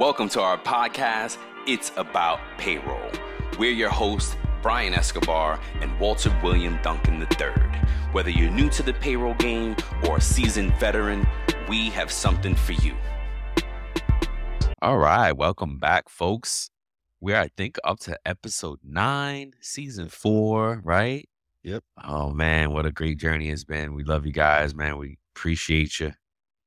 Welcome to our podcast, It's About Payroll. We're your hosts, Brian Escobar and Walter William Duncan III. Whether you're new to the payroll game or a seasoned veteran, we have something for you. All right, welcome back, folks. We're, I think, up to episode nine, season four, right? Yep. Oh man, what a great journey it's been. We love you guys, man. We appreciate you.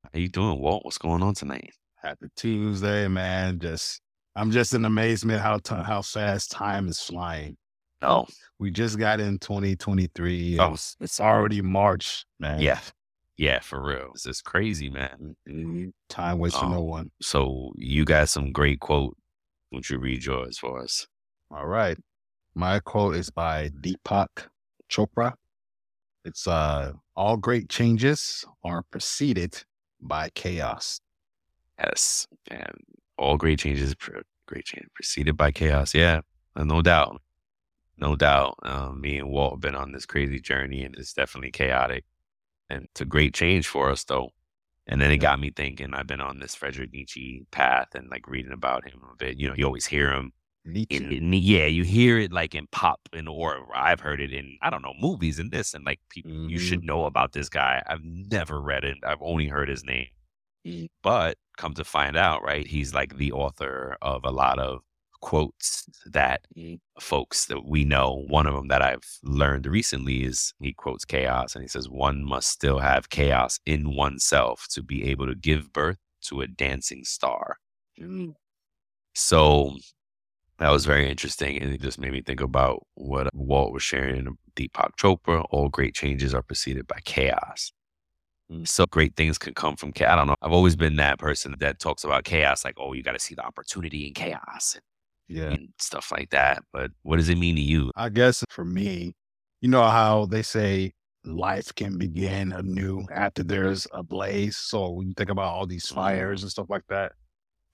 How you doing, Walt? What's going on tonight? Happy Tuesday, man. Just I'm just in amazement how t- how fast time is flying. Oh, We just got in 2023. Oh. It's, it's already March, man. yeah. Yeah, for real. This is crazy, man. Mhm. Time waits for Oh. no one. So you got some great quote. Won't you read yours for us? All right. My quote is by Deepak Chopra. It's uh all great changes are preceded by chaos. Yes. And all great changes, great change preceded by chaos. Yeah, no doubt. No doubt. Um, me and Walt have been on this crazy journey and it's definitely chaotic. And it's a great change for us though. And then it got me thinking, I've been on this Frederick Nietzsche path and like reading about him a bit. You know, you always hear him Nietzsche. in, in yeah, you hear it like in pop and or I've heard it in I don't know movies and this and like people you Mhm. should know about this guy. I've never read it. I've only heard his name. But come to find out, right, he's like the author of a lot of quotes that folks that we know. One of them that I've learned recently is he quotes chaos and he says one must still have chaos in oneself to be able to give birth to a dancing star. Mm. So that was very interesting. And it just made me think about what Walt was sharing in Deepak Chopra. All great changes are preceded by chaos. Mm. So great things can come from chaos. I don't know. I've always been that person that talks about chaos, like, oh, you got to see the opportunity in chaos Yeah. and, and stuff like that. But what does it mean to you? I guess for me, you know how they say life can begin anew after there's a blaze. So when you think about all these Mhm. fires and stuff like that,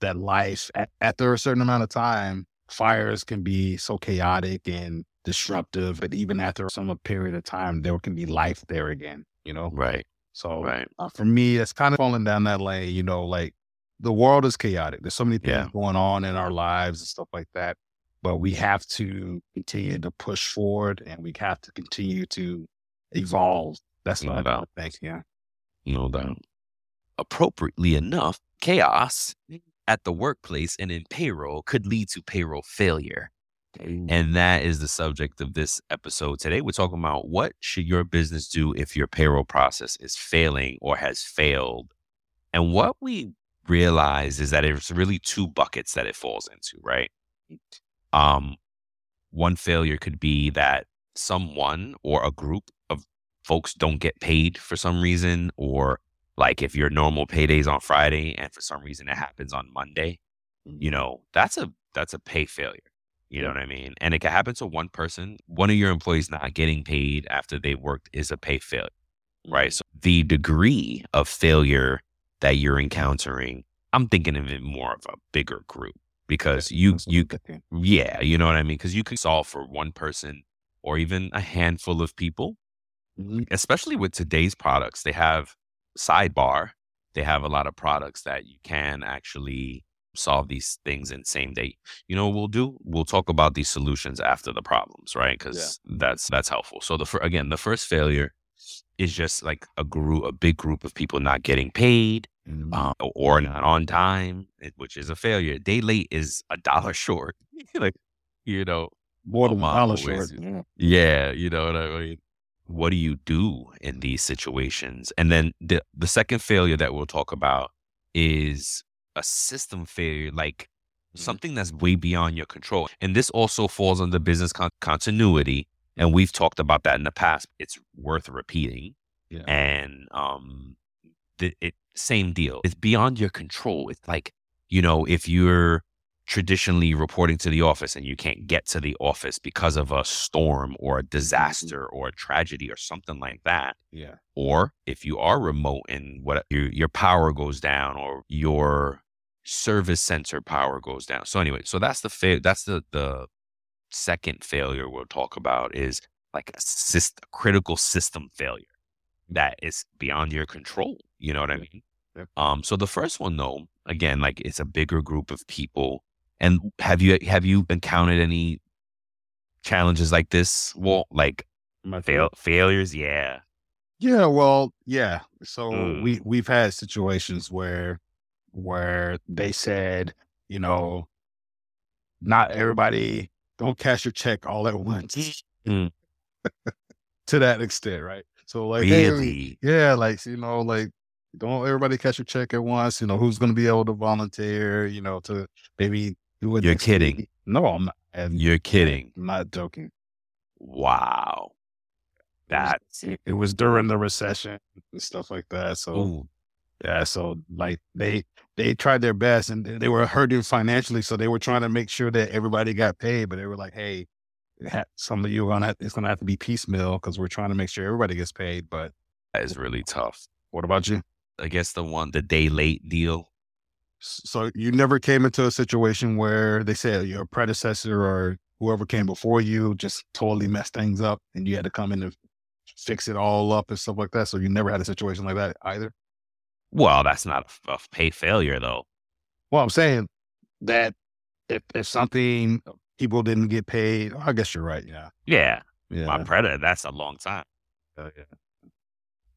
that life a- after a certain amount of time, fires can be so chaotic and disruptive. But even after some period of time, there can be life there again. You know, Right, so right. uh, for me, it's kind of falling down that lane. You know, like the world is chaotic. There's so many things Yeah. going on in our lives and stuff like that. But we have to continue to push forward, and we have to continue to evolve. That's No doubt. I think. Yeah. No doubt. Appropriately enough, chaos at the workplace and in payroll could lead to payroll failure. And that is the subject of this episode today. We're talking about what should your business do if your payroll process is failing or has failed. And what we realize is that it's really two buckets that it falls into, right? Um, one failure could be that someone or a group of folks don't get paid for some reason, or like if your normal payday's on Friday and for some reason it happens on Monday, you know, that's a that's a pay failure. You know what I mean? And it can happen to one person. One of your employees not getting paid after they worked is a pay failure, right? So the degree of failure that you're encountering, I'm thinking of it more of a bigger group because you you yeah, you know what I mean? Because you can solve for one person or even a handful of people, Mhm. especially with today's products. They have sidebar, they have a lot of products that you can actually solve these things in same day. You know what we'll do? We'll talk about these solutions after the problems, right? Because that's that's helpful. So the fir- again, the first failure is just like a group, a big group of people not getting paid Mhm. uh, or not on time, which is a failure. Day late is a dollar short. like, you know, More than a dollar short. Yeah. yeah, you know what I mean? What do you do in these situations? And then the the second failure that we'll talk about is a system failure, like mm-hmm. something that's way beyond your control. And this also falls under business con- continuity. And mm-hmm. we've talked about that in the past. It's worth repeating. Yeah. And um, the, it same deal. It's beyond your control. It's like you know, if you're traditionally reporting to the office and you can't get to the office because of a storm or a mm-hmm. disaster or a tragedy or something like that, Yeah. or if you are remote and what your your power goes down or your service center power goes down. So anyway, so that's the fa- that's the the second failure we'll talk about is like a, syst- a critical system failure that is beyond your control. You know what I mean? Yeah. Um, so the first one though, again, like it's a bigger group of people. And have you have you encountered any challenges like this? Well, like My fail failures, yeah. Yeah, well, yeah. So Mm. we we've had situations where where they said, you know, not everybody don't cash your check all at once. Mm. to that extent, right? So like hey, Really? yeah, like you know, like don't everybody cash your check at once. You know, who's gonna be able to volunteer, you know, to maybe do it. You're kidding. week? No, I'm not. I'm You're kidding. am not joking. Wow. That It it was during the recession and stuff like that. So ooh, Yeah, so like they they tried their best and they were hurting financially, so they were trying to make sure that everybody got paid. But they were like, "Hey, some of you are gonna it's gonna have to be piecemeal because we're trying to make sure everybody gets paid." But that is really tough. what about you? I guess the one the day late deal. So you never came into a situation where they said your predecessor or whoever came before you just totally messed things up, and you had to come in and fix it all up and stuff like that. So you never had a situation like that either. Well, that's not a, a pay failure though. Well, I'm saying that if if something people didn't get paid, I guess you're right. Yeah, Yeah. yeah. My predator, that's a long time. Uh, yeah.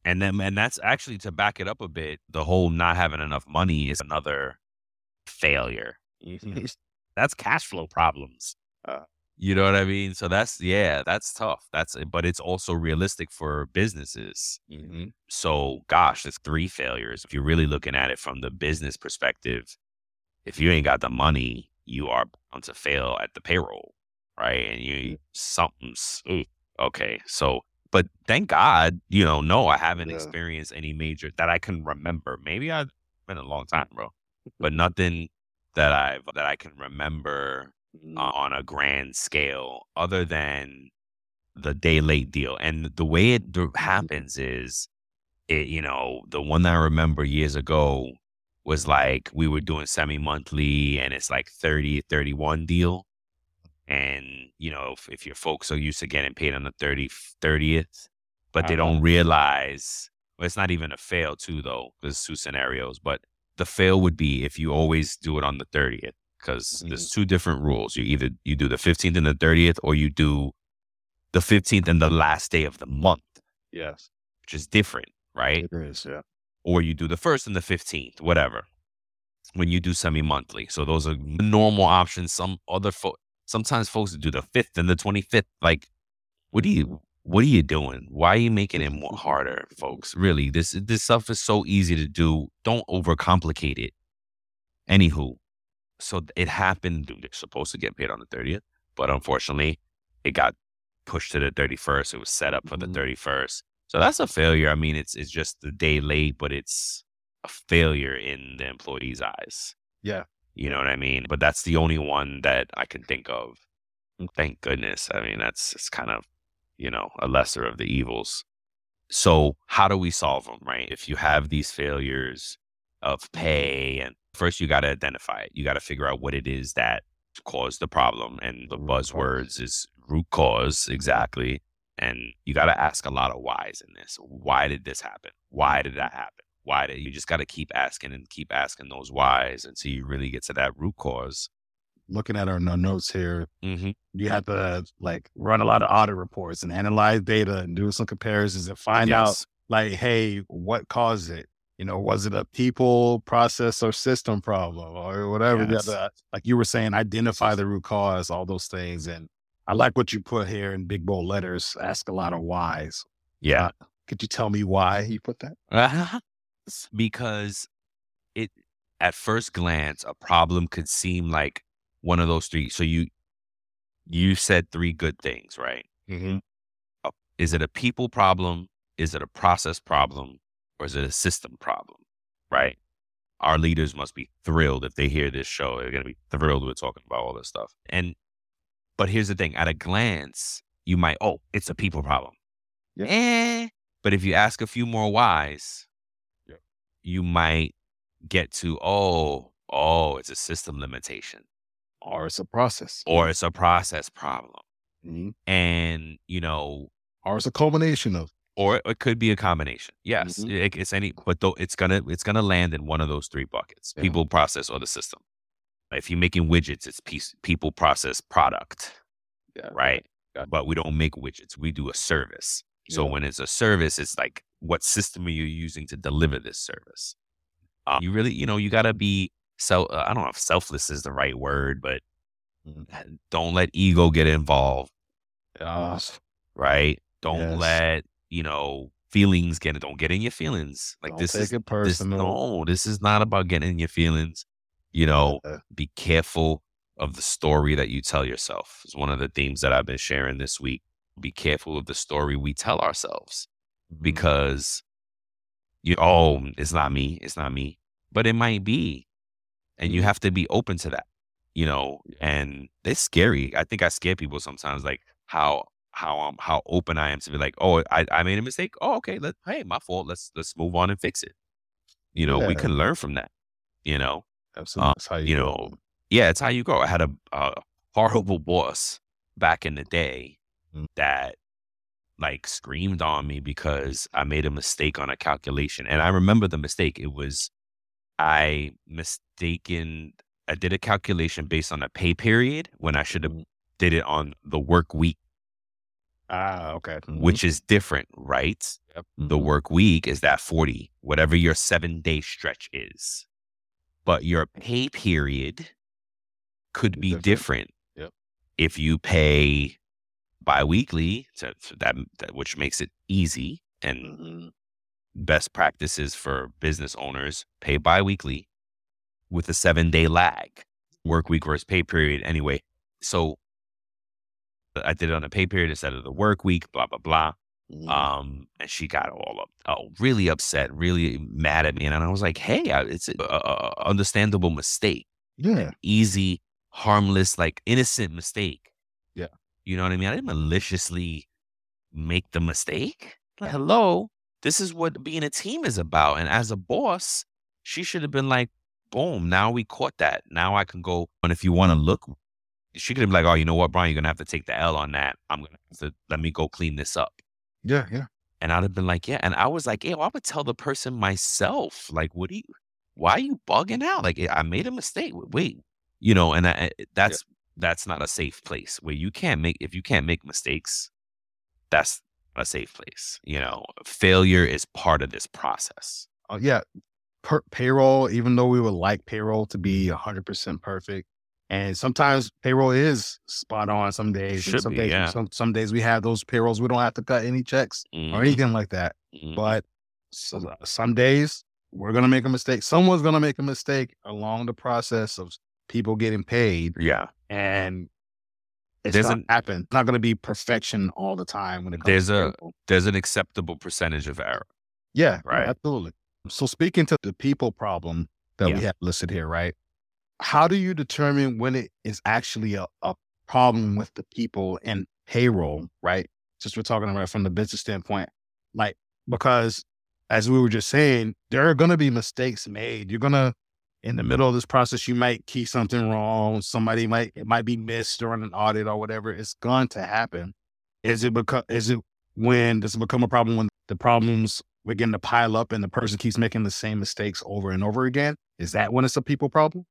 And then and that's actually to back it up a bit, the whole not having enough money is another failure. That's cash flow problems. Uh. You know what I mean? So that's yeah, that's tough. That's but it's also realistic for businesses. Mhm. So gosh, it's three failures. If you're really looking at it from the business perspective, if you ain't got the money, you are bound to fail at the payroll, right? And you something's ooh, okay. So, but thank God, you know, no, I haven't Yeah. experienced any major that I can remember. Maybe I've been a long time, bro, but nothing that I've that I can remember Mm-hmm. On a grand scale other than the day late deal. And the way it happens is it, you know, the one that I remember years ago was like we were doing semi monthly and it's like 30, 31 deal. And, you know, if, if your folks are used to getting paid on the 30, 30th, but they Uh-huh. don't realize, well, it's not even a fail too, though. There's two scenarios, but the fail would be if you always do it on the 30th because there's mm-hmm. two different rules. You either you do the 15th and the 30th, or you do the 15th and the last day of the month, Yes, which is different, right? it is. Yeah, Or you do the first and the 15th, whatever. When you do semi monthly, so those are normal options. Some other fo- sometimes folks do the fifth and the 25th. Like, what do you? What are you doing? Why are you making it more harder, folks? Really, this this stuff is so easy to do. Don't overcomplicate it. Anywho, so it happened. They're supposed to get paid on the 30th, but unfortunately, it got pushed to the 31st. It was set up for the Mhm. 31st. So that's a failure. I mean, it's it's just the day late, but it's a failure in the employee's eyes. yeah. You know what I mean? But that's the only one that I can think of. Thank goodness. I mean, that's it's kind of, you know, a lesser of the evils. So, how do we solve them, right? If you have these failures of pay, and first you got to identify it, you got to figure out what it is that caused the problem. And the buzzwords is root cause, exactly. And you got to ask a lot of whys in this. Why did this happen? Why did that happen? Why did you just got to keep asking and keep asking those whys until you really get to that root cause? Looking at our notes here, Mm-hmm. you have to like run a lot of audit reports and analyze data and do some comparisons and find out like, hey, what caused it? You know, was it a people, process, or system problem or whatever? Yes. like you were saying, identify the root cause, all those things. And I like what you put here in big bold letters. Ask a lot of whys. Yeah. Could you tell me why you put that? because it at first glance a problem could seem like one of those three so you you said three good things right Mm-hmm. is it a people problem is it a process problem or is it a system problem right our leaders must be thrilled if they hear this show they're going to be thrilled we're talking about all this stuff and but here's the thing at a glance you might oh it's a people problem Yeah. eh. but if you ask a few more whys Yeah. you might get to oh oh it's a system limitation Or it's a process. or it's a process problem Mhm. and you know Or it's a culmination of or it could be a combination. Yes, Mhm. it- it's any, but though it's gonna it's gonna land in one of those three buckets: Yeah. people, process, or the system. If you're making widgets, it's piece, people, process, product, Yeah. right? But we don't make widgets; we do a service. So when it's a service, it's like what system are you using to deliver this service? Um, you really, you know, you gotta be so. Uh, I don't know if selfless is the right word, but Mhm. don't let ego get involved right? Don't Yes. let you know feelings get don't get in your feelings. Like don't this is it this no, this is not about getting in your feelings. You know, Uh, be careful of the story that you tell yourself. It's one of the themes that I've been sharing this week. Be careful of the story we tell ourselves mhm. because you oh, it's not me, it's not me, but it might be, and you Mhm. have to be open to that. You know, and it's scary. I think I scare people sometimes, like how how um how open I am to be like, oh, I, I made a mistake. Oh, okay, let hey, my fault. Let's let's move on and fix it. You know, we can learn from that. You know, Absolutely. That's how you go. know, yeah, it's how you go. I had a, a horrible boss back in the day Mm. that like screamed on me because I made a mistake on a calculation. And I remember the mistake. It was I mistaken I did a calculation based on a pay period when I should have Mhm. did it on the work week, Ah, okay. Mhm. which is different, right? Yep. The Mhm. work week is that 40, whatever your seven day stretch is. But your pay period could be different. different. Yep. If you pay biweekly, to that, that which makes it easy and Mhm. best practices for business owners, pay biweekly with a seven day lag, work week versus pay period. Anyway, so I did it on a pay period instead of the work week, blah, blah, blah. Mhm. Um, and she got all up, oh, really upset, really mad at me. And I was like, hey, I- it's a, a, a understandable mistake, yeah. easy, harmless, like innocent mistake. Yeah. You know what I mean? I didn't maliciously make the mistake. Like, hello, this is what being a team is about. And as a boss, she should have been like, boom, now we caught that. Now I can go. And if you want to look, she could have been like, oh, you know what, Brian, you're going to have to take the L on that. I'm going to have to let me go clean this up. Yeah. Yeah. And I'd have been like, yeah. And I was like, yo, I would tell the person myself, like, what do you, why are you bugging out? Like, I made a mistake. Wait, you know, and I, that's, that's not a safe place where you can't make, if you can't make mistakes, that's a safe place. You know, failure is part of this process. Oh, yeah. Per- payroll, even though we would like payroll to be 100% perfect, and sometimes payroll is spot on some days. Should some be, days, yeah. some, some days we have those payrolls, we don't have to cut any checks or Mhm, anything like that. mhm. But so, some days we're going to make a mistake. Someone's going to make a mistake along the process of people getting paid. yeah. And it's There's going an- to happen. It's not going to be perfection all the time when it comes There's to a- payroll. There's an acceptable percentage of error. Yeah, Right. Absolutely. So speaking to the people problem that we have listed here, right? How do you determine when it is actually a, a problem with the people in payroll, right? Since we're talking about from the business standpoint, like because as we were just saying, there are going to be mistakes made. You're going to in the middle of this process, you might key something wrong. Somebody might it might be missed during an audit or whatever. It's going to happen. Is it because is it when does it become a problem when the problems begin to pile up and the person keeps making the same mistakes over and over again? Is that when it's a people problem?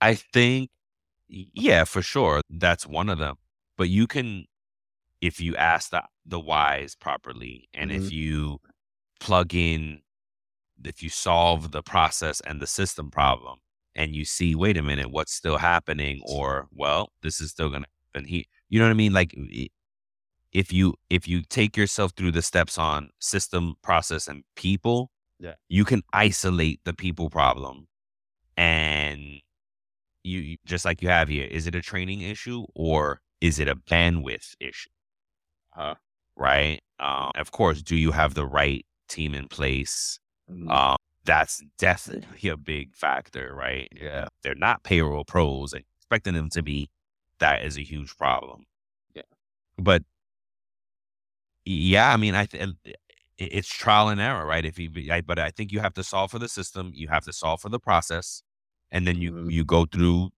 I think, yeah, for sure, that's one of them. But you can, if you ask the the whys properly, and if mm-hmm. you plug in, if you solve the process and the system problem, and you see, wait a minute, what's still happening, or well, this is still gonna happen. He, you know what I mean? Like, if you if you take yourself through the steps on system, process, and people, Yeah. you can isolate the people problem, and you just like you have here is it a training issue or is it a bandwidth issue? Uh, right? Um, of course do you have the right team in place? Mm, um, that's definitely a big factor right? Yeah. they're not payroll pros and expecting them to be that is a huge problem. Yeah. but yeah i mean i th- it's trial and error right? If you I, but i think you have to solve for the system you have to solve for the process and then you Mhm. you go through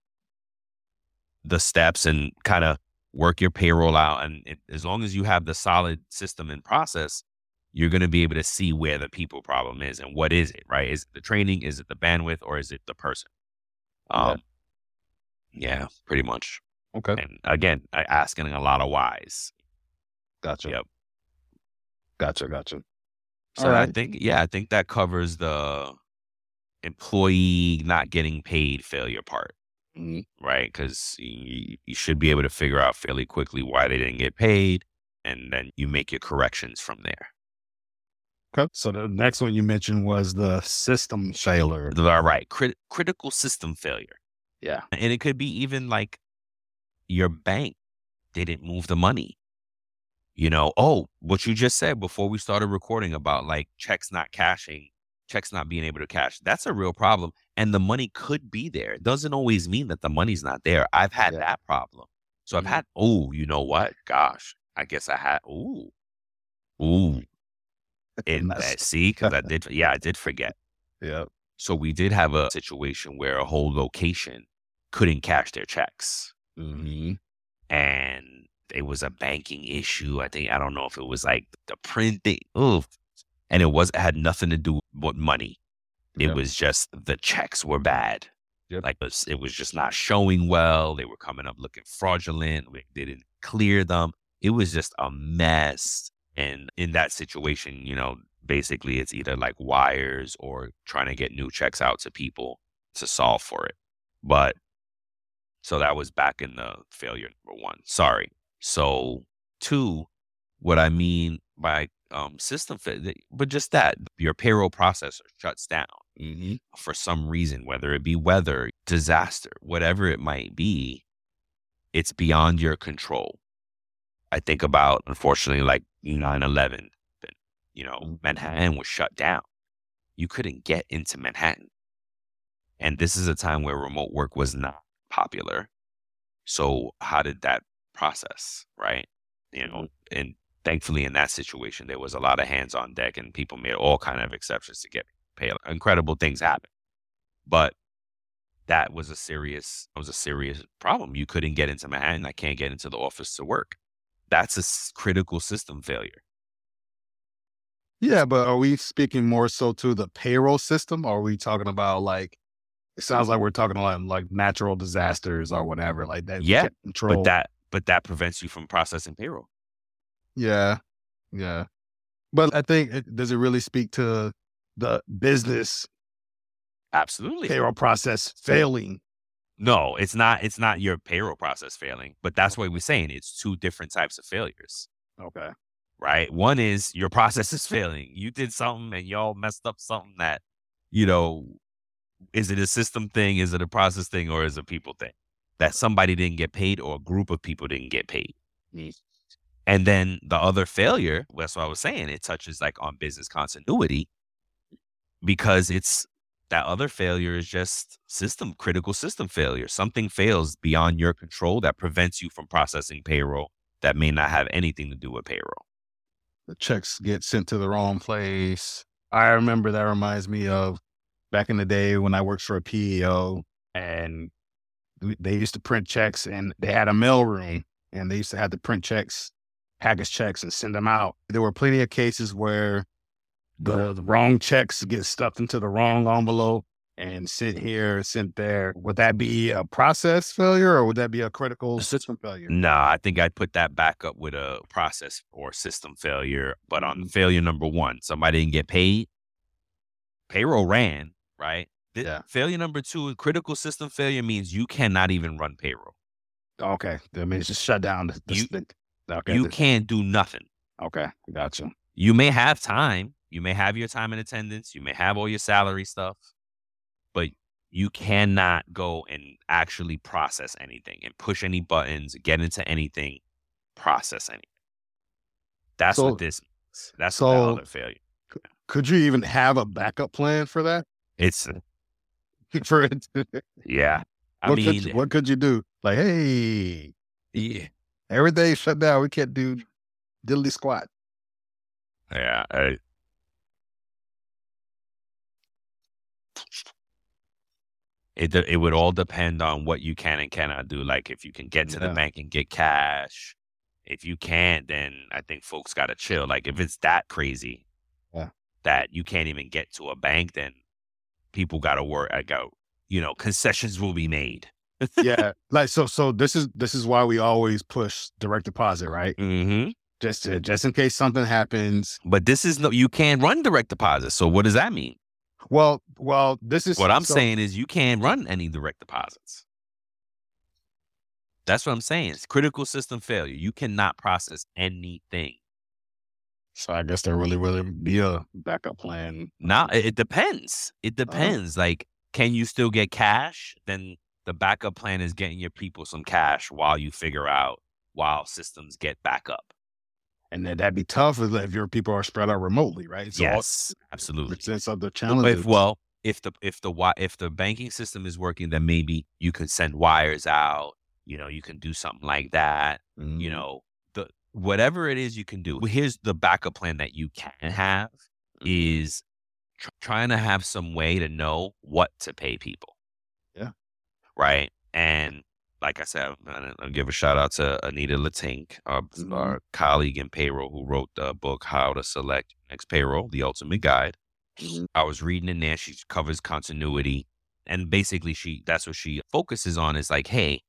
the steps and kind of work your payroll out. And it, as long as you have the solid system and process, you're going to be able to see where the people problem is and what is it, right? Is it the training? Is it the bandwidth or is it the person? Um, yeah, yeah pretty much. Okay. And again, asking a lot of whys. Gotcha. Yep. Gotcha. Gotcha. So right. I think, yeah, I think that covers the employee not getting paid failure part, mm-hmm. right? Because you, you should be able to figure out fairly quickly why they didn't get paid, and then you make your corrections from there. Okay. So the next one you mentioned was the system failure. All right. Crit- critical system failure. Yeah. And it could be even like your bank didn't move the money. You know, oh, what you just said before we started recording about like checks not cashing, checks not being able to cash. That's a real problem. And the money could be there. It doesn't always mean that the money's not there. I've had yeah. that problem. So I've mm-hmm. had, oh, you know what? Gosh, I guess I had, ooh, ooh. And that, see, because I did, yeah, I did forget. Yeah. So we did have a situation where a whole location couldn't cash their checks. Mm-hmm. And it was a banking issue. I think I don't know if it was like the printing. Oof. And it was it had nothing to do with money. It yep. was just the checks were bad. Yep. Like it was, it was just not showing well. They were coming up looking fraudulent. They didn't clear them. It was just a mess. And in that situation, you know, basically it's either like wires or trying to get new checks out to people to solve for it. But so that was back in the failure number one. Sorry. So two, what I mean by um, system fit, but just that your payroll processor shuts down mm-hmm. for some reason, whether it be weather, disaster, whatever it might be, it's beyond your control. I think about, unfortunately, like 9 11, you know, mm-hmm. Manhattan was shut down. You couldn't get into Manhattan. And this is a time where remote work was not popular. So how did that process, right? You know, mm-hmm. and thankfully in that situation there was a lot of hands on deck and people made all kind of exceptions to get paid. Incredible things happen. But that was a serious was a serious problem. You couldn't get into Manhattan. I can't get into the office to work. That's a critical system failure. Yeah, but are we speaking more so to the payroll system? Or are we talking about like it sounds like we're talking about like natural disasters or whatever, like that. Yeah, but that but that prevents you from processing payroll. Yeah, yeah, but I think it, does it really speak to the business? Absolutely, payroll process failing. No, it's not. It's not your payroll process failing, but that's what we're saying. It's two different types of failures. Okay. Right. One is your process is failing. You did something and y'all messed up something that, you know, is it a system thing? Is it a process thing? Or is it a people thing? That somebody didn't get paid or a group of people didn't get paid. Mm. And then the other failure, that's what I was saying, it touches like on business continuity because it's that other failure is just system critical system failure. Something fails beyond your control that prevents you from processing payroll that may not have anything to do with payroll. The checks get sent to the wrong place. I remember that reminds me of back in the day when I worked for a PEO and they used to print checks and they had a mail room and they used to have to print checks, package checks and send them out. There were plenty of cases where the, the wrong checks get stuffed into the wrong envelope and sent here, sent there. Would that be a process failure or would that be a critical system failure? No, nah, I think I'd put that back up with a process or system failure. But on failure number one, somebody didn't get paid, payroll ran, right? yeah. Failure number two, critical system failure means you cannot even run payroll. Okay. That means just shut down the, you, okay. You can't do nothing. Okay. Gotcha. You may have time. You may have your time in attendance. You may have all your salary stuff, but you cannot go and actually process anything and push any buttons, get into anything, process anything. That's so, what this means. That's so, what other failure. Could you even have a backup plan for that? It's for it. yeah. I what mean, could you, what could you do? Like, hey, yeah, everything shut down. We can't do diddly squat. Yeah. I, It it would all depend on what you can and cannot do. Like if you can get to the bank and get cash. If you can't, then I think folks gotta chill. Like if it's that crazy, Yeah. that you can't even get to a bank, then people gotta work. I go, you know, concessions will be made. Yeah. Like so so this is this is why we always push direct deposit, right? Mm-hmm. Just to, just in case something happens. But this is no, you can't run direct deposit. So what does that mean? Well, well, this is What I'm so- saying is you can't run any direct deposits. That's what I'm saying. It's critical system failure. You cannot process anything. So I guess there really really be a backup plan. Now it it depends. It Uh-huh. depends. Like, can you still get cash? Then the backup plan is getting your people some cash while you figure out while systems get back up. And then that'd be tough if, your people are spread out remotely, right? So all- yes, absolutely. presents other But challenges. if, well, if the if the if the banking system is working, then maybe you can send wires out. You know, you can do something like that. You Mhm. know, the whatever it is you can do. Here's the backup plan that you can have Mm-hmm. is tr- trying to have some way to know what to pay people. Right. And like I said, I'm gonna I'll give a shout out to Anita Lettink, our, Mhm. our colleague in payroll who wrote the book How to Select Next Payroll, the ultimate guide. Mhm. I was reading in there. She covers continuity, and basically, she that's what she focuses on. Is like, hey,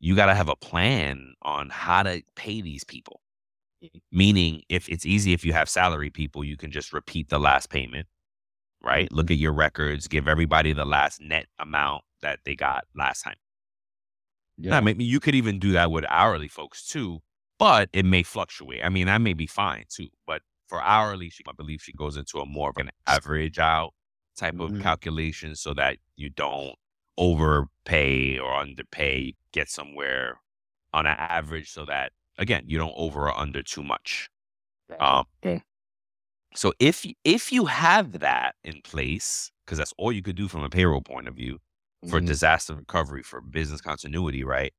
you got to have a plan on how to pay these people. Mhm. Meaning, if it's easy, if you have salary people, you can just repeat the last payment, right? Look at your records, give everybody the last net amount that they got last time. Yeah. Now, mean, you could even do that with hourly folks too, but it may fluctuate. I mean, that may be fine too. But for hourly, she, I believe she goes into a more of an average out type Mhm. of calculation so that you don't overpay or underpay, get somewhere on an average so that, again, you don't over or under too much. Um, Okay. so if if you have that in place, because that's all you could do from a payroll point of view, for Mhm. disaster recovery, for business continuity, right?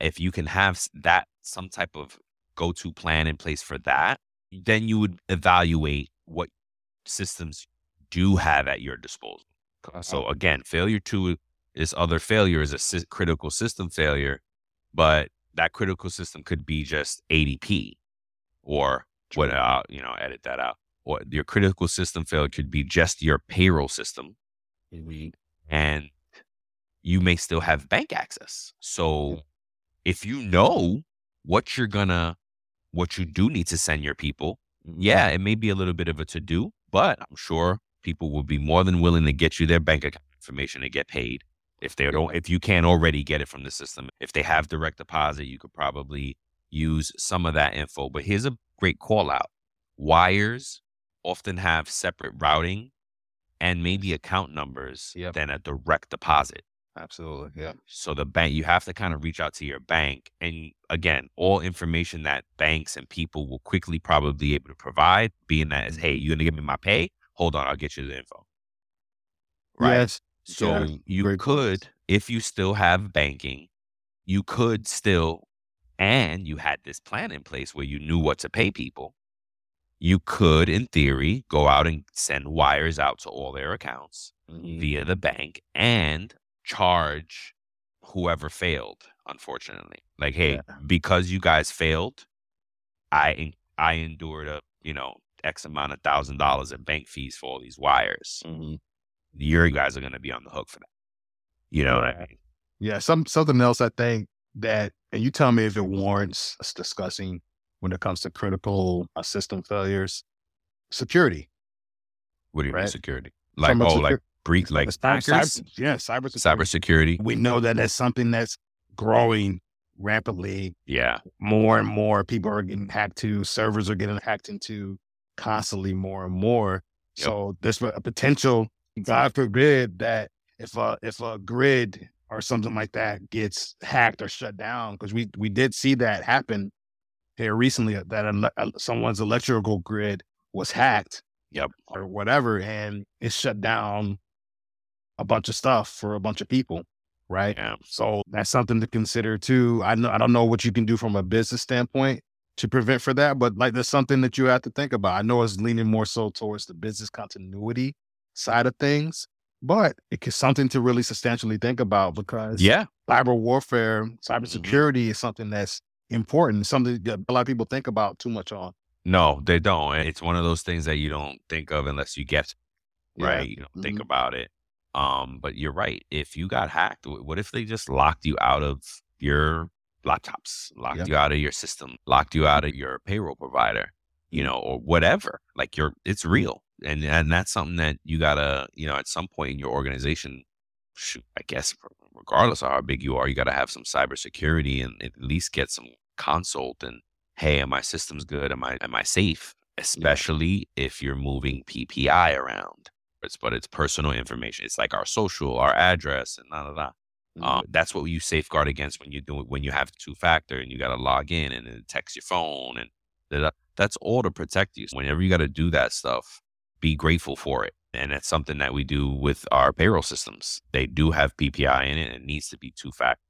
If you can have that some type of go to plan in place for that, then you would evaluate what systems do have at your disposal. So again, failure to is other failure is a sy- critical system failure, but that critical system could be just ADP or what, uh, you know, edit that out. Or your critical system failure could be just your payroll system Mhm. and you may still have bank access. So mm. if you know what you're gonna, what you do need to send your people, yeah, it may be a little bit of a to do, but I'm sure people will be more than willing to get you their bank account information to get paid. If they don't, if you can't already get it from the system, if they have direct deposit, you could probably use some of that info. But here's a great call out: wires often have separate routing and maybe account numbers Yep. than a direct deposit. Absolutely. Yeah. So the bank, you have to kind of reach out to your bank. And again, all information that banks and people will quickly probably be able to provide, being that is, hey, you're going to give me my pay? Hold on, I'll get you the info. Right. Yes. So Yeah, you great could, points. if you still have banking, you could still, and you had this plan in place where you knew what to pay people, you could, in theory, go out and send wires out to all their accounts Mhm. via the bank and charge whoever failed unfortunately like hey Yeah. because you guys failed i i endured a you know x amount of thousand dollars in bank fees for all these wires Mhm. you guys are going to be on the hook for that you know what i mean Yeah. Some something else I think that, and you tell me if it warrants us discussing when it comes to critical uh, system failures. Security. what do you mean security like From oh secu- like breach like Cyber- hackers cyber- yeah, cyber cybersecurity We know that that's something that's growing rapidly. yeah More and more people are getting hacked to. Servers are getting hacked into constantly more and more. Yep. So there's a potential, God forbid, that if a if a grid or something like that gets hacked or shut down, because we we did see that happen here recently. That ele- uh, someone's electrical grid was hacked. Yep. Or whatever, and it shut down a bunch of stuff for a bunch of people. Right. yeah So that's something to consider too. I know I don't know what you can do from a business standpoint to prevent for that, but like there's something that you have to think about. I know it's leaning more so towards the business continuity side of things, but it's something to really substantially think about because Yeah. cyber warfare, Mm-hmm. is something that's important, something that a lot of people think about too much on. No, they don't. It's one of those things that you don't think of unless you get Yeah. right. You don't think Mhm. about it. Um, but you're right. If you got hacked, what if they just locked you out of your laptops, locked Yep. you out of your system, locked you out of your payroll provider, you know, or whatever? Like you're, it's real, and and that's something that you gotta, you know, at some point in your organization, shoot, I guess, regardless of how big you are, you gotta have some cybersecurity and at least get some consult and hey, am my systems good? Am I am I safe? Especially if you're moving PPI around. It's but it's personal information. It's like our social, our address, and none of that. Um, that's what you safeguard against when you do it when you have two factor and you got to log in and it text your phone and da-da. that's all to protect you. So whenever you got to do that stuff, be grateful for it. And that's something that we do with our payroll systems. They do have PPI in it. and It needs to be two factor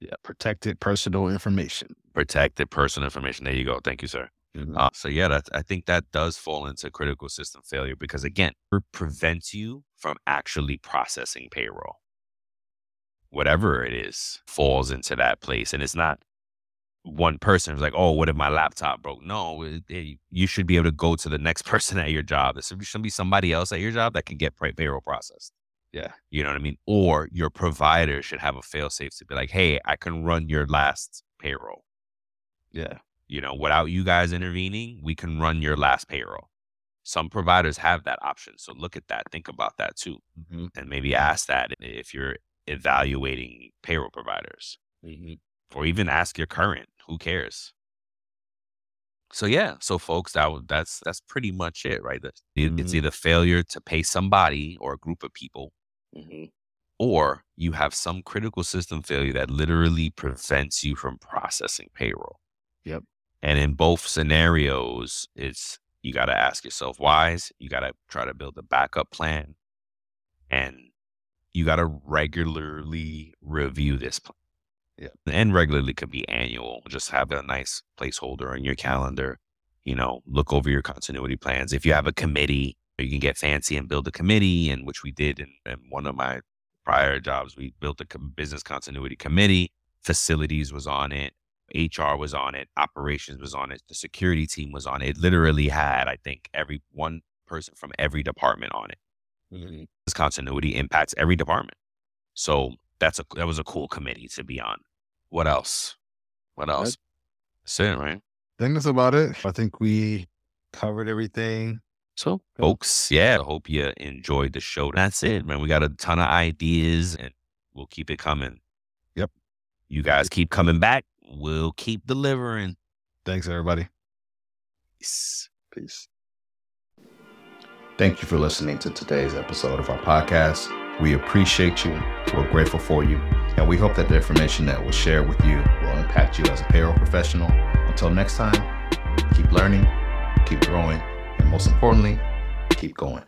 yeah, protected personal information. protected personal information. There you go. Thank you, sir. Uh, so yeah, that I think that does fall into critical system failure because again, it prevents you from actually processing payroll. Whatever it is falls into that place, and it's not one person who's like, "Oh, what if my laptop broke?" No, it, it- you should be able to go to the next person at your job. There should be- should be somebody else at your job that can get pay- payroll processed. Yeah. You know what I mean? Or your provider should have a fail safe to be like, "Hey, I can run your last payroll." Yeah. You know, without you guys intervening, we can run your last payroll. Some providers have that option. So look at that. Think about that too. Mm-hmm. And maybe ask that if you're evaluating payroll providers mm-hmm. or even ask your current. Who cares? So yeah, so folks, that that's that's pretty much it, right? It's Mhm. either failure to pay somebody or a group of people, mm-hmm. or you have some critical system failure that literally prevents you from processing payroll. Yep. And in both scenarios, it's you got to ask yourself whys. You got to try to build a backup plan, and you got to regularly review this plan. Yep. And regularly could be annual. Just have a nice placeholder on your calendar. You know, look over your continuity plans. If you have a committee, you can get fancy and build a committee, and which we did in, in one of my prior jobs. We built a business continuity committee. Facilities was on it. HR was on it. Operations was on it. The security team was on it. It literally had, I think, every one person from every department on it. Mm-hmm. This continuity impacts every department. So that's a that was a cool committee to be on. What else? What else? That's it, right? I think that's about it. I think we covered everything. So, folks, yeah, I hope you enjoyed the show. That's it, man. We got a ton of ideas and we'll keep it coming. Yep. You guys keep coming back. We'll keep delivering. Thanks, everybody. Peace. Peace. Thank you for listening to today's episode of our podcast. We appreciate you. We're grateful for you. And we hope that the information that was shared with you will impact you as a payroll professional. Until next time, keep learning, keep growing, and most importantly, keep going.